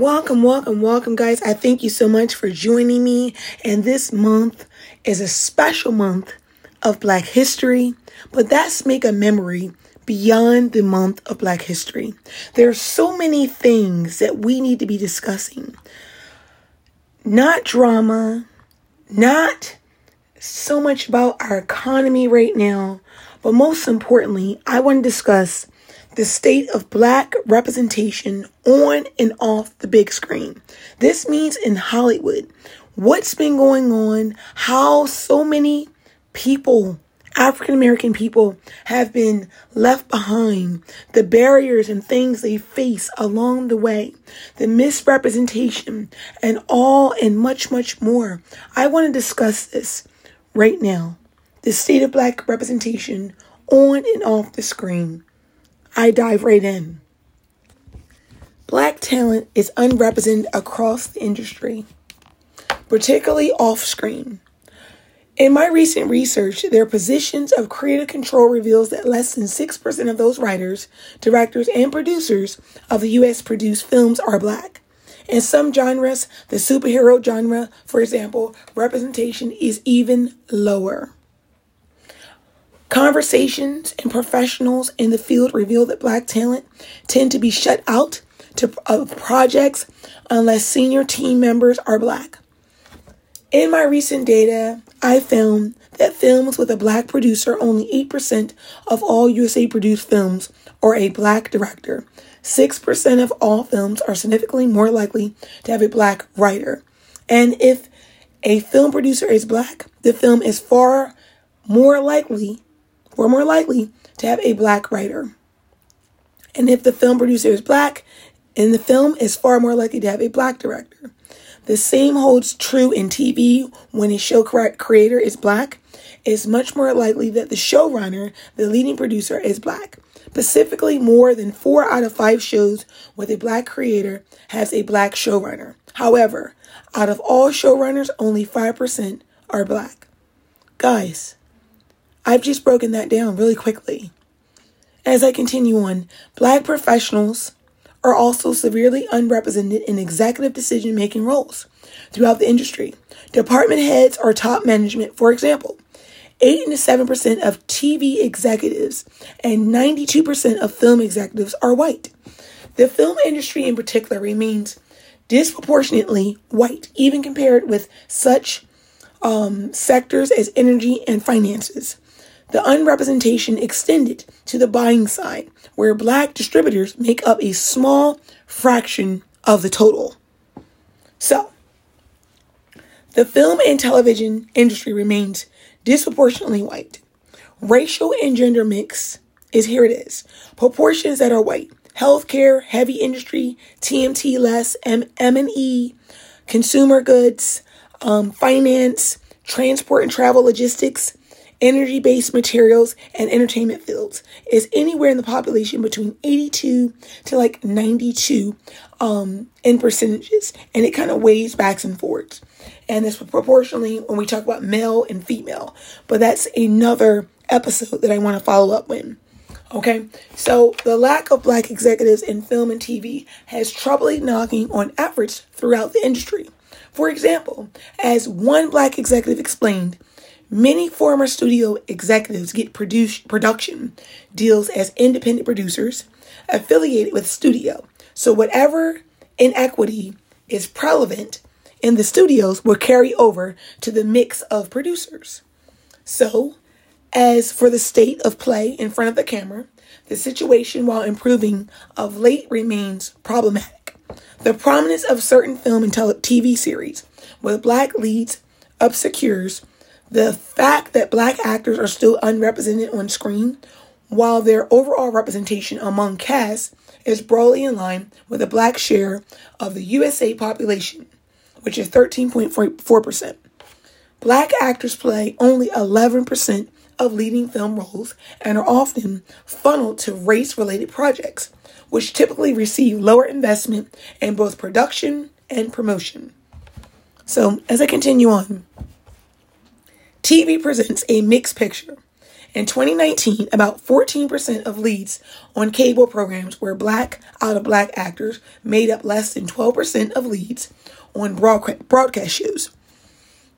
Welcome, welcome, welcome, guys. I thank you so much for joining me. And this month is a special month of Black History, but that's make a memory beyond the month of Black History. There are so many things that we need to be discussing. Not drama, not so much about our economy right now, but most importantly, I want to discuss the state of black representation on and off the big screen. This means in Hollywood. What's been going on? How so many people, African American people, have been left behind, the barriers and things they face along the way, the misrepresentation, and all and much, much more. I want to discuss this right now. The state of black representation on and off the screen. I dive right in. Black talent is unrepresented across the industry, particularly off screen. In my recent research, their positions of creative control reveals that less than 6% of those writers, directors, and producers of the US produced films are black. In some genres, the superhero genre, for example, representation is even lower. Conversations and professionals in the field reveal that black talent tend to be shut out to, of projects unless senior team members are black. In my recent data, I found that films with a black producer, only 8% of all USA produced films are a black director. 6% of all films are significantly more likely to have a black writer. And if a film producer is black, the film is far more likely we're more likely to have a black writer. And if the film producer is black, and the film is far more likely to have a black director. The same holds true in TV when a show creator is black. It's much more likely that the showrunner, the leading producer, is black. Specifically, more than four out of five shows with a black creator has a black showrunner. However, out of all showrunners, only 5% are black. Guys, I've just broken that down really quickly. As I continue on, black professionals are also severely unrepresented in executive decision making roles throughout the industry. Department heads or top management, for example, 8 to 7% of TV executives and 92% of film executives are white. The film industry in particular remains disproportionately white, even compared with such um, sectors as energy and finances. The unrepresentation extended to the buying side, where black distributors make up a small fraction of the total. So, the film and television industry remains disproportionately white. Racial and gender mix is here it is. Proportions that are white. Healthcare, heavy industry, TMT less, M and E, consumer goods, um, finance, transport and travel logistics, energy based materials, and entertainment fields is anywhere in the population between 82 to like 92 um, in percentages. And it kind of weighs backs and forwards. And this proportionally when we talk about male and female. But that's another episode that I want to follow up with. Okay, so the lack of black executives in film and TV has troubly knocking on efforts throughout the industry. For example, as one black executive explained, Many former studio executives get produce, production deals as independent producers affiliated with studio. So whatever inequity is prevalent in the studios will carry over to the mix of producers. So, as for the state of play in front of the camera, the situation, while improving of late, remains problematic. The prominence of certain film and TV series with black leads obscures the fact that black actors are still unrepresented on screen, while their overall representation among casts is broadly in line with the black share of the USA population, which is 13.4%. Black actors play only 11% of leading film roles and are often funneled to race related projects, which typically receive lower investment in both production and promotion. So, as I continue on, TV presents a mixed picture. In 2019, about 14% of leads on cable programs were black out of black actors, made up less than 12% of leads on broadcast shows.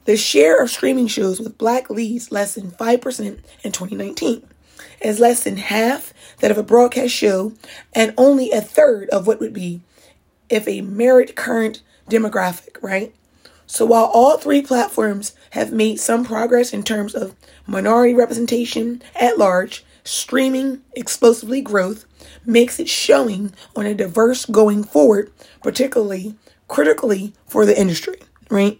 The share of streaming shows with black leads less than 5% in 2019 is less than half that of a broadcast show and only a third of what would be if a married current demographic, right? So while all three platforms have made some progress in terms of minority representation at large, streaming explosively growth makes it showing on a diverse going forward, particularly critically for the industry, right?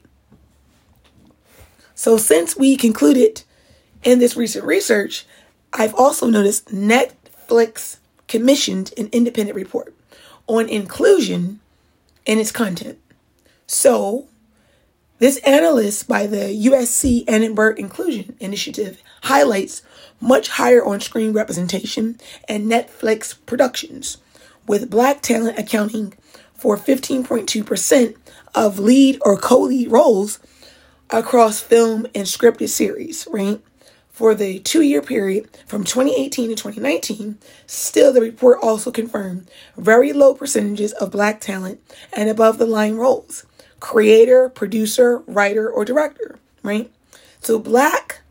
So since we concluded in this recent research, I've also noticed Netflix commissioned an independent report on inclusion in its content. So this analyst by the USC Annenberg Inclusion Initiative highlights much higher on screen representation and Netflix productions, with black talent accounting for 15.2% of lead or co lead roles across film and scripted series, right? For the two year period from 2018 to 2019, still the report also confirmed very low percentages of black talent and above the line roles creator, producer, writer, or director, right? So black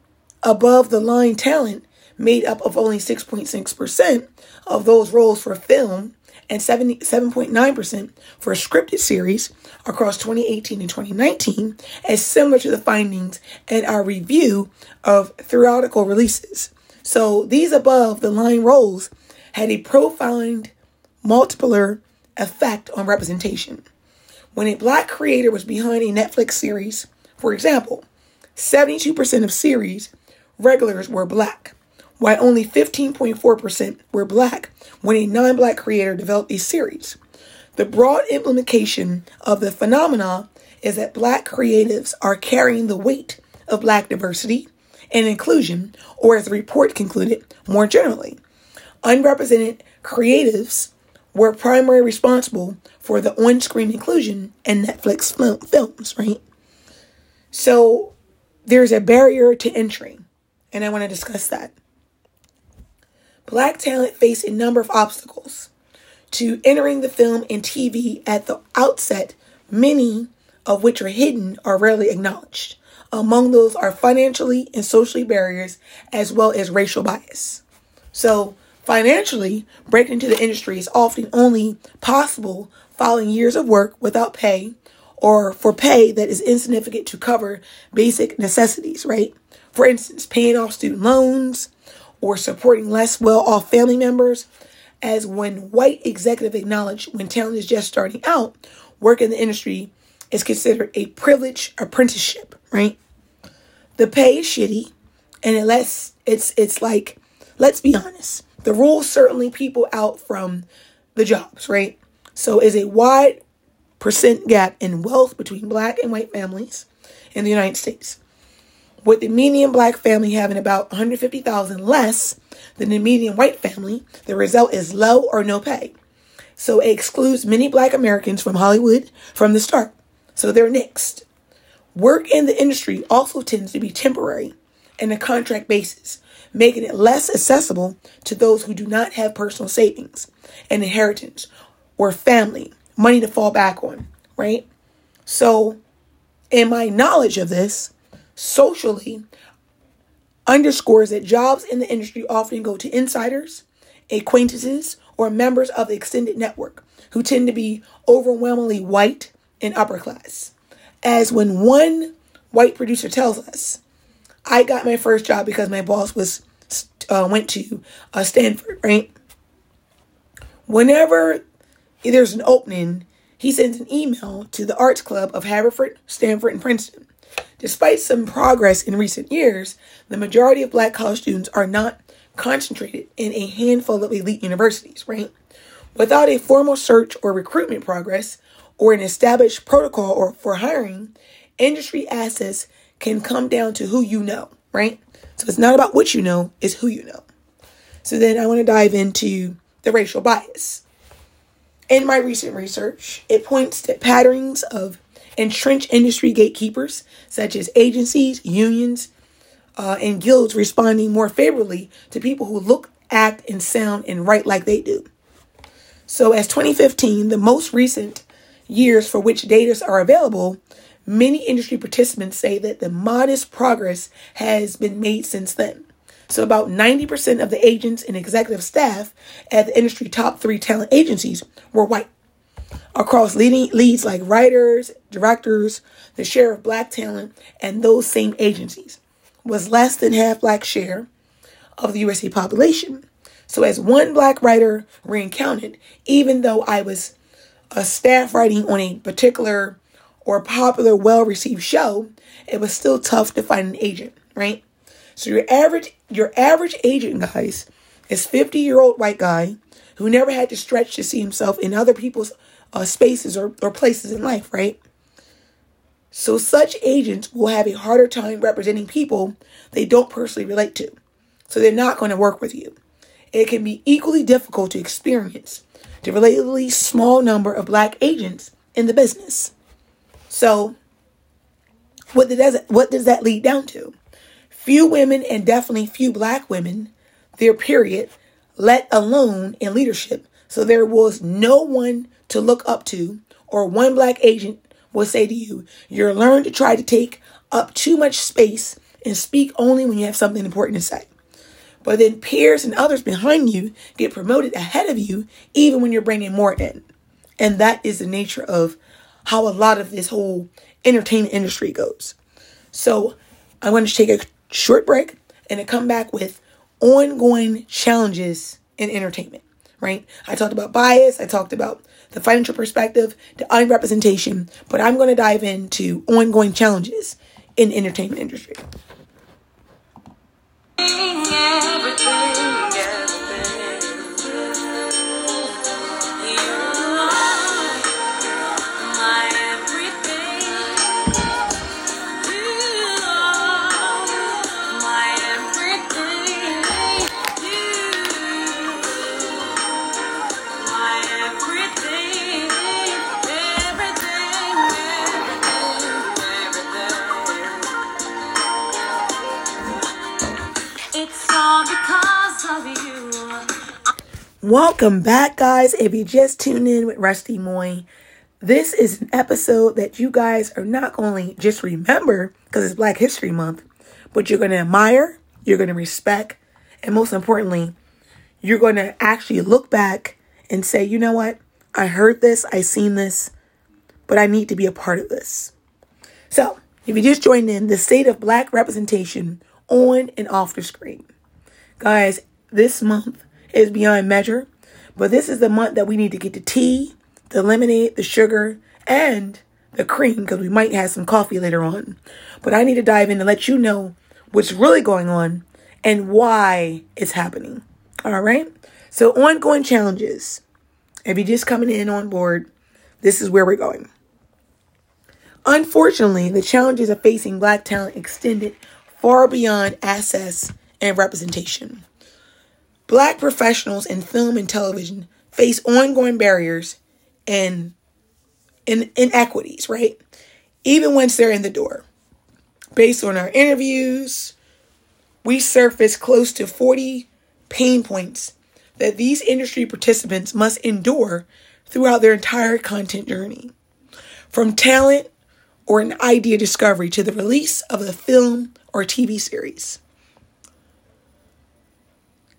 above the line talent made up of only 6.6% of those roles for film and 77.9% for a scripted series across 2018 and 2019 as similar to the findings in our review of theatrical releases. So these above the line roles had a profound multiplier effect on representation. When a black creator was behind a Netflix series, for example, 72% of series regulars were black, while only 15.4% were black when a non black creator developed a series. The broad implication of the phenomena is that black creatives are carrying the weight of black diversity and inclusion, or as the report concluded, more generally. Unrepresented creatives were primarily responsible for the on screen inclusion in Netflix film, films, right? So there's a barrier to entry, and I want to discuss that. Black talent face a number of obstacles to entering the film and TV at the outset, many of which are hidden or rarely acknowledged. Among those are financially and socially barriers as well as racial bias. So, Financially, breaking into the industry is often only possible following years of work without pay or for pay that is insignificant to cover basic necessities, right? For instance, paying off student loans or supporting less well off family members. As when white executive acknowledge when talent is just starting out, work in the industry is considered a privileged apprenticeship, right? The pay is shitty and it lets it's it's like let's be honest the rules certainly people out from the jobs, right? So is a wide percent gap in wealth between black and white families in the United States. With the median black family having about 150,000 less than the median white family, the result is low or no pay. So it excludes many black Americans from Hollywood from the start. So they're next. Work in the industry also tends to be temporary and a contract basis, making it less accessible to those who do not have personal savings, an inheritance, or family, money to fall back on, right? So, in my knowledge of this, socially underscores that jobs in the industry often go to insiders, acquaintances, or members of the extended network who tend to be overwhelmingly white and upper class. As when one white producer tells us, I got my first job because my boss was uh, went to uh, Stanford, right? Whenever there's an opening, he sends an email to the Arts Club of Haverford, Stanford, and Princeton. Despite some progress in recent years, the majority of black college students are not concentrated in a handful of elite universities, right? Without a formal search or recruitment progress or an established protocol or for hiring, industry access can come down to who you know, right? So it's not about what you know, it's who you know. So then I want to dive into the racial bias. In my recent research, it points to patterns of entrenched industry gatekeepers, such as agencies, unions, uh, and guilds responding more favorably to people who look, act, and sound and write like they do. So, as 2015, the most recent years for which data are available, many industry participants say that the modest progress has been made since then. So, about 90% of the agents and executive staff at the industry top three talent agencies were white. Across leading leads like writers, directors, the share of black talent, and those same agencies was less than half black share of the USA population. So, as one black writer recounted, even though I was a staff writing on a particular or a popular, well received show, it was still tough to find an agent, right? So your average your average agent, guys, is 50 year old white guy who never had to stretch to see himself in other people's uh, spaces or, or places in life, right? So such agents will have a harder time representing people they don't personally relate to. So they're not going to work with you. It can be equally difficult to experience the relatively small number of black agents in the business. So what does what does that lead down to? Few women and definitely few black women, their period, let alone in leadership. So there was no one to look up to or one black agent will say to you, you're learned to try to take up too much space and speak only when you have something important to say. But then peers and others behind you get promoted ahead of you, even when you're bringing more in. And that is the nature of how a lot of this whole entertainment industry goes. So I want to take a short break and to come back with ongoing challenges in entertainment, right? I talked about bias, I talked about the financial perspective, the unrepresentation, but I'm going to dive into ongoing challenges in entertainment industry. Mm-hmm. Welcome back, guys. If you just tuned in with Rusty Moy, this is an episode that you guys are not only just remember because it's Black History Month, but you're going to admire, you're going to respect, and most importantly, you're going to actually look back and say, you know what? I heard this, I seen this, but I need to be a part of this. So, if you just joined in, the state of black representation on and off the screen. Guys, this month is beyond measure. But this is the month that we need to get the tea, the lemonade, the sugar, and the cream because we might have some coffee later on. But I need to dive in and let you know what's really going on and why it's happening. All right? So, ongoing challenges. If you're just coming in on board, this is where we're going. Unfortunately, the challenges of facing black talent extended far beyond access and representation. Black professionals in film and television face ongoing barriers and in, inequities, right? Even once they're in the door. Based on our interviews, we surface close to 40 pain points that these industry participants must endure throughout their entire content journey. From talent or an idea discovery to the release of a film or TV series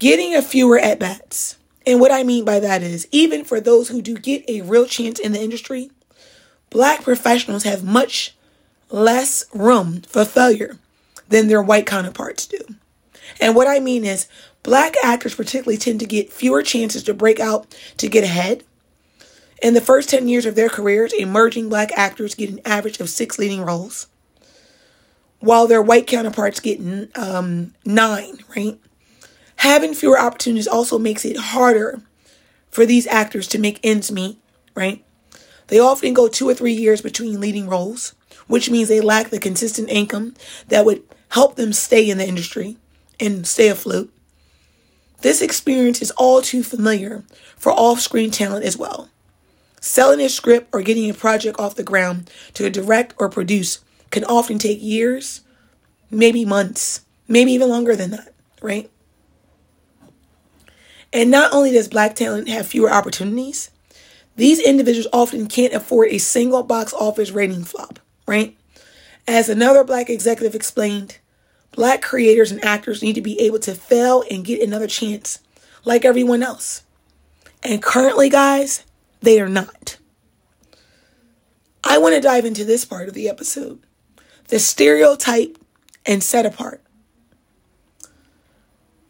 getting a fewer at bats. And what I mean by that is, even for those who do get a real chance in the industry, black professionals have much less room for failure than their white counterparts do. And what I mean is, black actors particularly tend to get fewer chances to break out to get ahead. In the first 10 years of their careers, emerging black actors get an average of six leading roles, while their white counterparts get um, nine, right? Having fewer opportunities also makes it harder for these actors to make ends meet, right? They often go two or three years between leading roles, which means they lack the consistent income that would help them stay in the industry and stay afloat. This experience is all too familiar for off screen talent as well. Selling a script or getting a project off the ground to direct or produce can often take years, maybe months, maybe even longer than that, right? And not only does black talent have fewer opportunities, these individuals often can't afford a single box office rating flop, right? As another black executive explained, black creators and actors need to be able to fail and get another chance like everyone else. And currently, guys, they are not. I want to dive into this part of the episode the stereotype and set apart.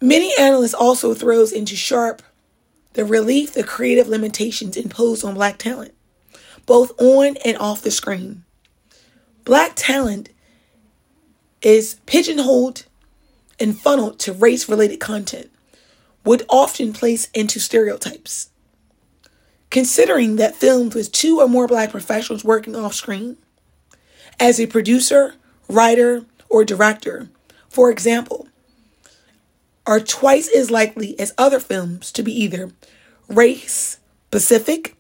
Many analysts also throws into sharp the relief the creative limitations imposed on black talent, both on and off the screen. Black talent is pigeonholed and funneled to race related content, would often place into stereotypes. Considering that films with two or more black professionals working off screen, as a producer, writer, or director, for example, are twice as likely as other films to be either race specific,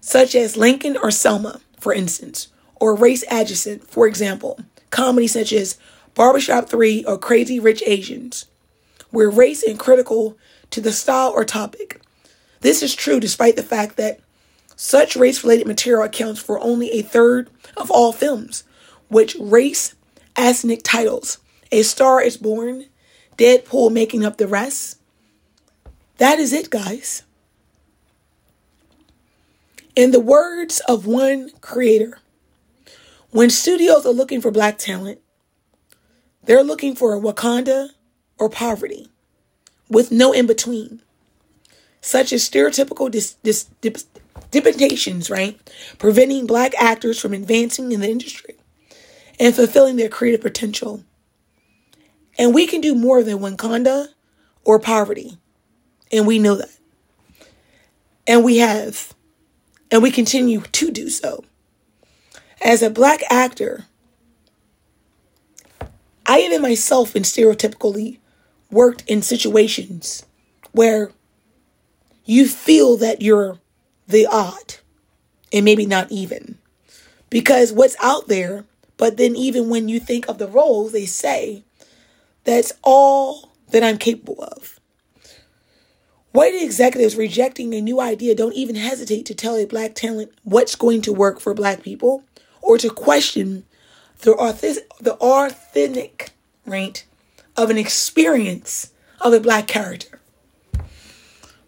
such as Lincoln or Selma, for instance, or race adjacent, for example, comedy such as Barbershop 3 or Crazy Rich Asians, where race is critical to the style or topic. This is true despite the fact that such race related material accounts for only a third of all films, which race ethnic titles. A Star is Born, Deadpool making up the rest. That is it, guys. In the words of one creator, when studios are looking for black talent, they're looking for Wakanda or poverty with no in between, such as stereotypical dis- dis- depictations, right? Preventing black actors from advancing in the industry and fulfilling their creative potential. And we can do more than Wakanda or poverty. And we know that. And we have. And we continue to do so. As a black actor, I even myself in stereotypically worked in situations where you feel that you're the odd and maybe not even. Because what's out there, but then even when you think of the roles, they say that's all that I'm capable of. White executives rejecting a new idea don't even hesitate to tell a black talent what's going to work for black people or to question the, authentic, the authentic right of an experience of a black character.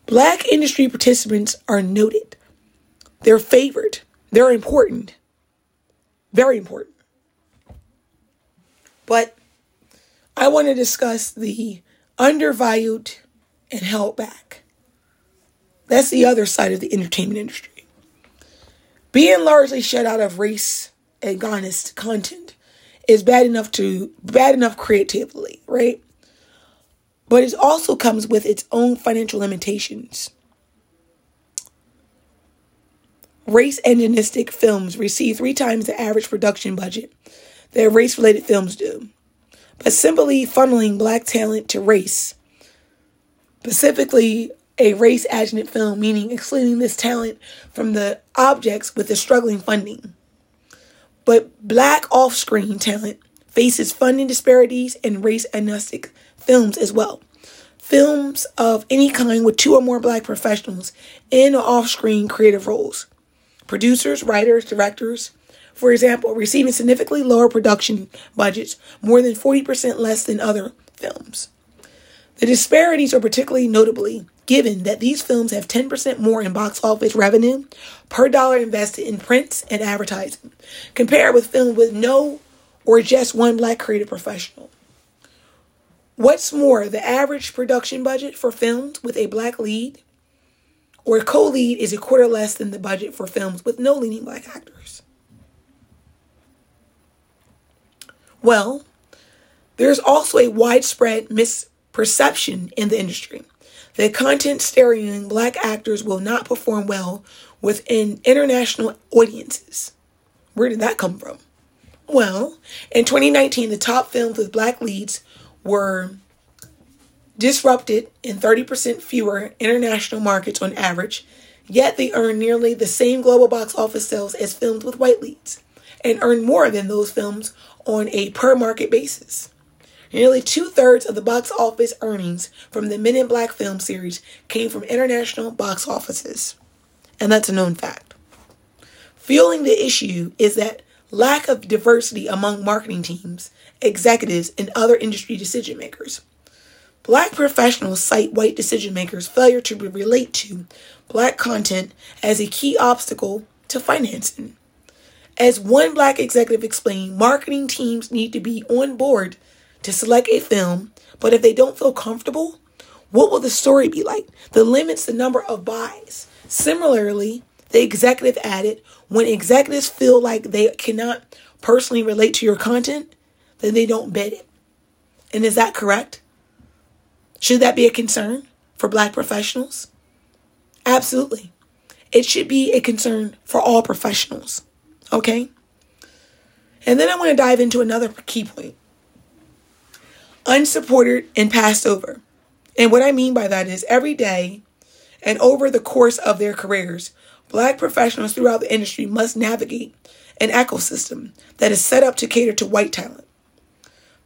Black industry participants are noted. They're favored. They're important. Very important. But I want to discuss the undervalued and held back. That's the other side of the entertainment industry. Being largely shut out of race and honest content is bad enough to bad enough creatively, right? But it also comes with its own financial limitations. Race agnostic films receive three times the average production budget that race related films do. But simply funneling black talent to race specifically a race adjacent film, meaning excluding this talent from the objects with the struggling funding. But black off screen talent faces funding disparities in race agnostic films as well. Films of any kind with two or more black professionals in off screen creative roles. Producers, writers, directors, for example, receiving significantly lower production budgets, more than 40% less than other films. The disparities are particularly notably given that these films have 10% more in box office revenue per dollar invested in prints and advertising, compared with films with no or just one black creative professional. What's more, the average production budget for films with a black lead or co lead is a quarter less than the budget for films with no leading black actors. Well, there's also a widespread misperception in the industry that content starring black actors will not perform well within international audiences. Where did that come from? Well, in 2019, the top films with black leads were disrupted in 30% fewer international markets on average, yet they earned nearly the same global box office sales as films with white leads and earned more than those films on a per market basis. Nearly two thirds of the box office earnings from the Men in Black film series came from international box offices. And that's a known fact. Fueling the issue is that lack of diversity among marketing teams, executives, and other industry decision makers. Black professionals cite white decision makers' failure to relate to black content as a key obstacle to financing. As one black executive explained, marketing teams need to be on board to select a film, but if they don't feel comfortable, what will the story be like? That limits the number of buys. Similarly, the executive added, when executives feel like they cannot personally relate to your content, then they don't bid it. And is that correct? Should that be a concern for black professionals? Absolutely. It should be a concern for all professionals. Okay? And then I want to dive into another key point unsupported and passed over. And what I mean by that is every day and over the course of their careers, black professionals throughout the industry must navigate an ecosystem that is set up to cater to white talent.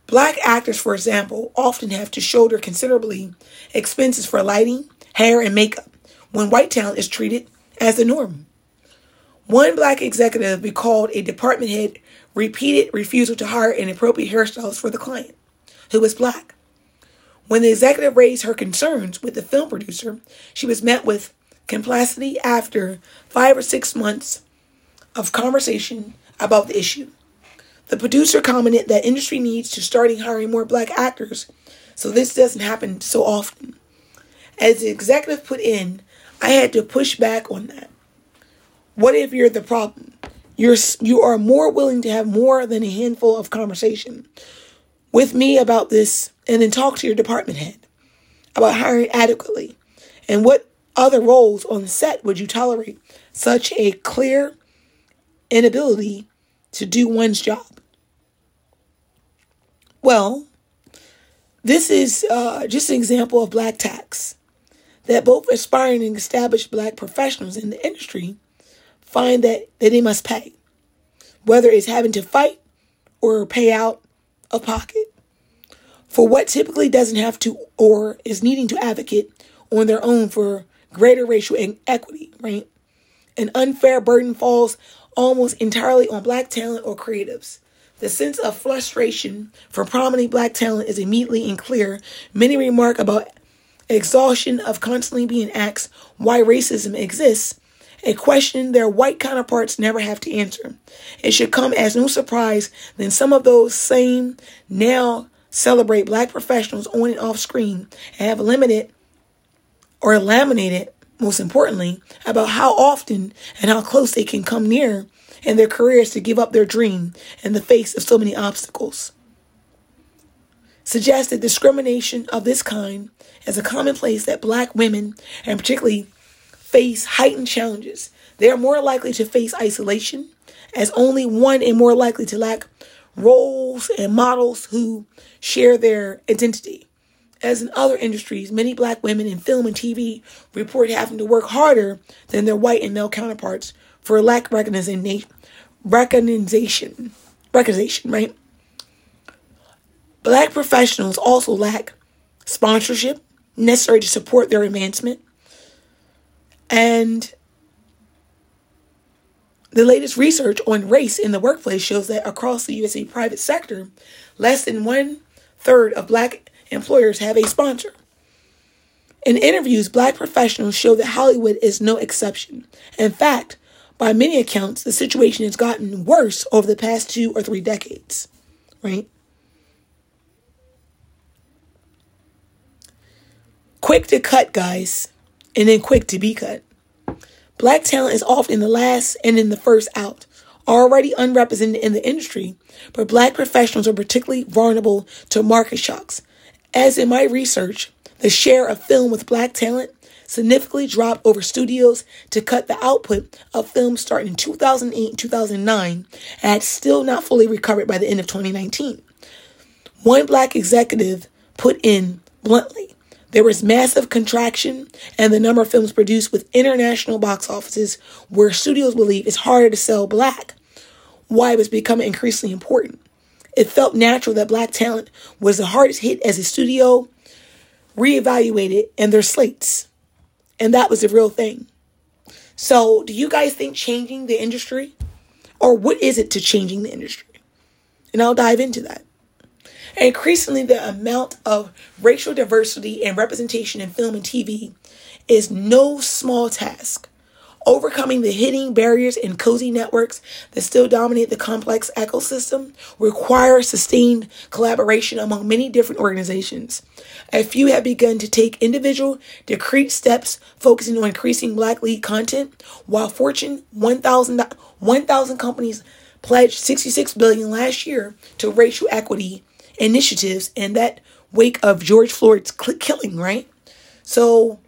Black actors, for example, often have to shoulder considerably expenses for lighting, hair, and makeup when white talent is treated as the norm. One black executive recalled a department head repeated refusal to hire an appropriate hairstylist for the client, who was black. When the executive raised her concerns with the film producer, she was met with complacity after five or six months of conversation about the issue. The producer commented that industry needs to start hiring more black actors so this doesn't happen so often. As the executive put in, I had to push back on that. What if you're the problem? You're you are more willing to have more than a handful of conversation with me about this and then talk to your department head about hiring adequately. And what other roles on set would you tolerate such a clear inability to do one's job? Well, this is uh, just an example of black tax that both aspiring and established black professionals in the industry find that, that they must pay, whether it's having to fight or pay out of pocket for what typically doesn't have to or is needing to advocate on their own for greater racial equity, right? An unfair burden falls almost entirely on black talent or creatives. The sense of frustration for prominent black talent is immediately and clear. Many remark about exhaustion of constantly being asked why racism exists a question their white counterparts never have to answer. It should come as no surprise that some of those same now celebrate black professionals on and off screen and have limited or laminated, most importantly, about how often and how close they can come near in their careers to give up their dream in the face of so many obstacles. Suggested discrimination of this kind is a commonplace that black women, and particularly face heightened challenges. They are more likely to face isolation, as only one and more likely to lack roles and models who share their identity. As in other industries, many black women in film and TV report having to work harder than their white and male counterparts for lack of recognition, recognition, recognition, right? Black professionals also lack sponsorship necessary to support their advancement and the latest research on race in the workplace shows that across the USA private sector, less than one third of black employers have a sponsor. In interviews, black professionals show that Hollywood is no exception. In fact, by many accounts, the situation has gotten worse over the past two or three decades, right? Quick to cut, guys and then quick to be cut. Black talent is often the last and then the first out, already unrepresented in the industry, but black professionals are particularly vulnerable to market shocks. As in my research, the share of film with black talent significantly dropped over studios to cut the output of films starting in 2008 and 2009 and had still not fully recovered by the end of 2019. One black executive put in bluntly there was massive contraction and the number of films produced with international box offices where studios believe it's harder to sell black. Why it was becoming increasingly important. it felt natural that Black Talent was the hardest hit as a studio reevaluated and their slates. And that was the real thing. So, do you guys think changing the industry? Or what is it to changing the industry? And I'll dive into that. Increasingly, the amount of racial diversity and representation in film and TV is no small task. Overcoming the hidden barriers and cozy networks that still dominate the complex ecosystem require sustained collaboration among many different organizations. A few have begun to take individual, discrete steps focusing on increasing Black lead content, while Fortune 1000, 1000 companies pledged 66 billion last year to racial equity initiatives in that wake of George Floyd's killing, right? So,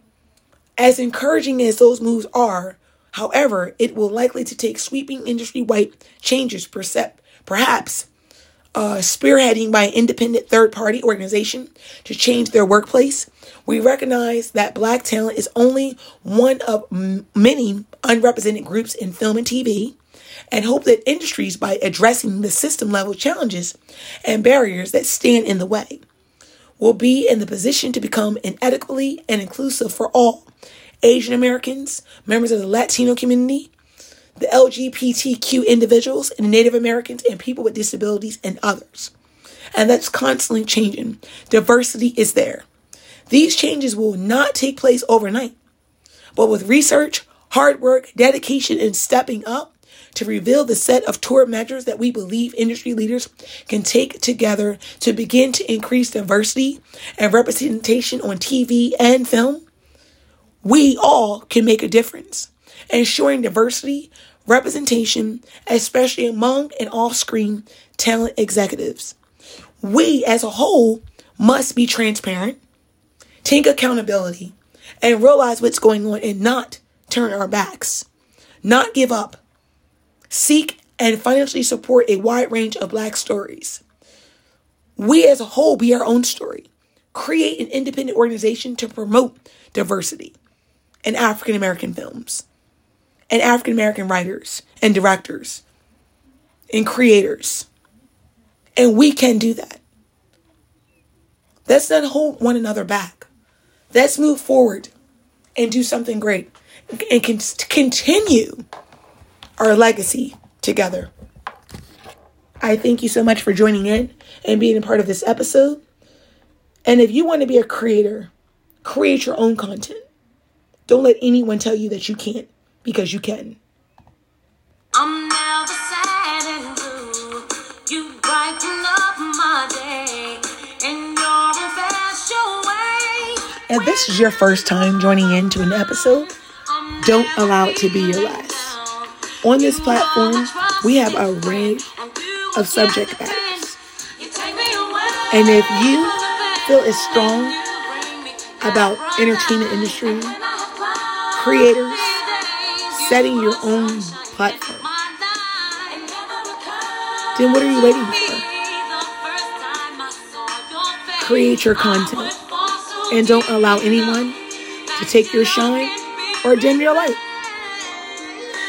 as encouraging as those moves are, However, it will likely to take sweeping industry-wide changes, perhaps uh, spearheading by an independent third-party organization to change their workplace. We recognize that Black talent is only one of m- many unrepresented groups in film and TV, and hope that industries, by addressing the system-level challenges and barriers that stand in the way, will be in the position to become inequitably and inclusive for all Asian Americans, members of the Latino community, the LGBTQ individuals, and Native Americans, and people with disabilities, and others. And that's constantly changing. Diversity is there. These changes will not take place overnight, but with research, hard work, dedication, and stepping up to reveal the set of tour measures that we believe industry leaders can take together to begin to increase diversity and representation on TV and film, we all can make a difference. Ensuring diversity, representation, especially among and off screen talent executives. We as a whole must be transparent, take accountability, and realize what's going on and not turn our backs, not give up. Seek and financially support a wide range of Black stories. We as a whole be our own story. Create an independent organization to promote diversity in African American films, and African American writers and directors and creators. And we can do that. Let's not hold one another back. Let's move forward and do something great and continue our legacy together. I thank you so much for joining in and being a part of this episode. And if you want to be a creator, create your own content. Don't let anyone tell you that you can't because you can. I'm never sad and blue. You brighten up my day in your special way. If this is your first time joining into an episode, don't allow it to be your last. On this platform, we have a range of subject matters. And if you feel as strong about entertainment industry creators setting your own platform. Then what are you waiting for? Create your content and don't allow anyone to take your shine or dim your light.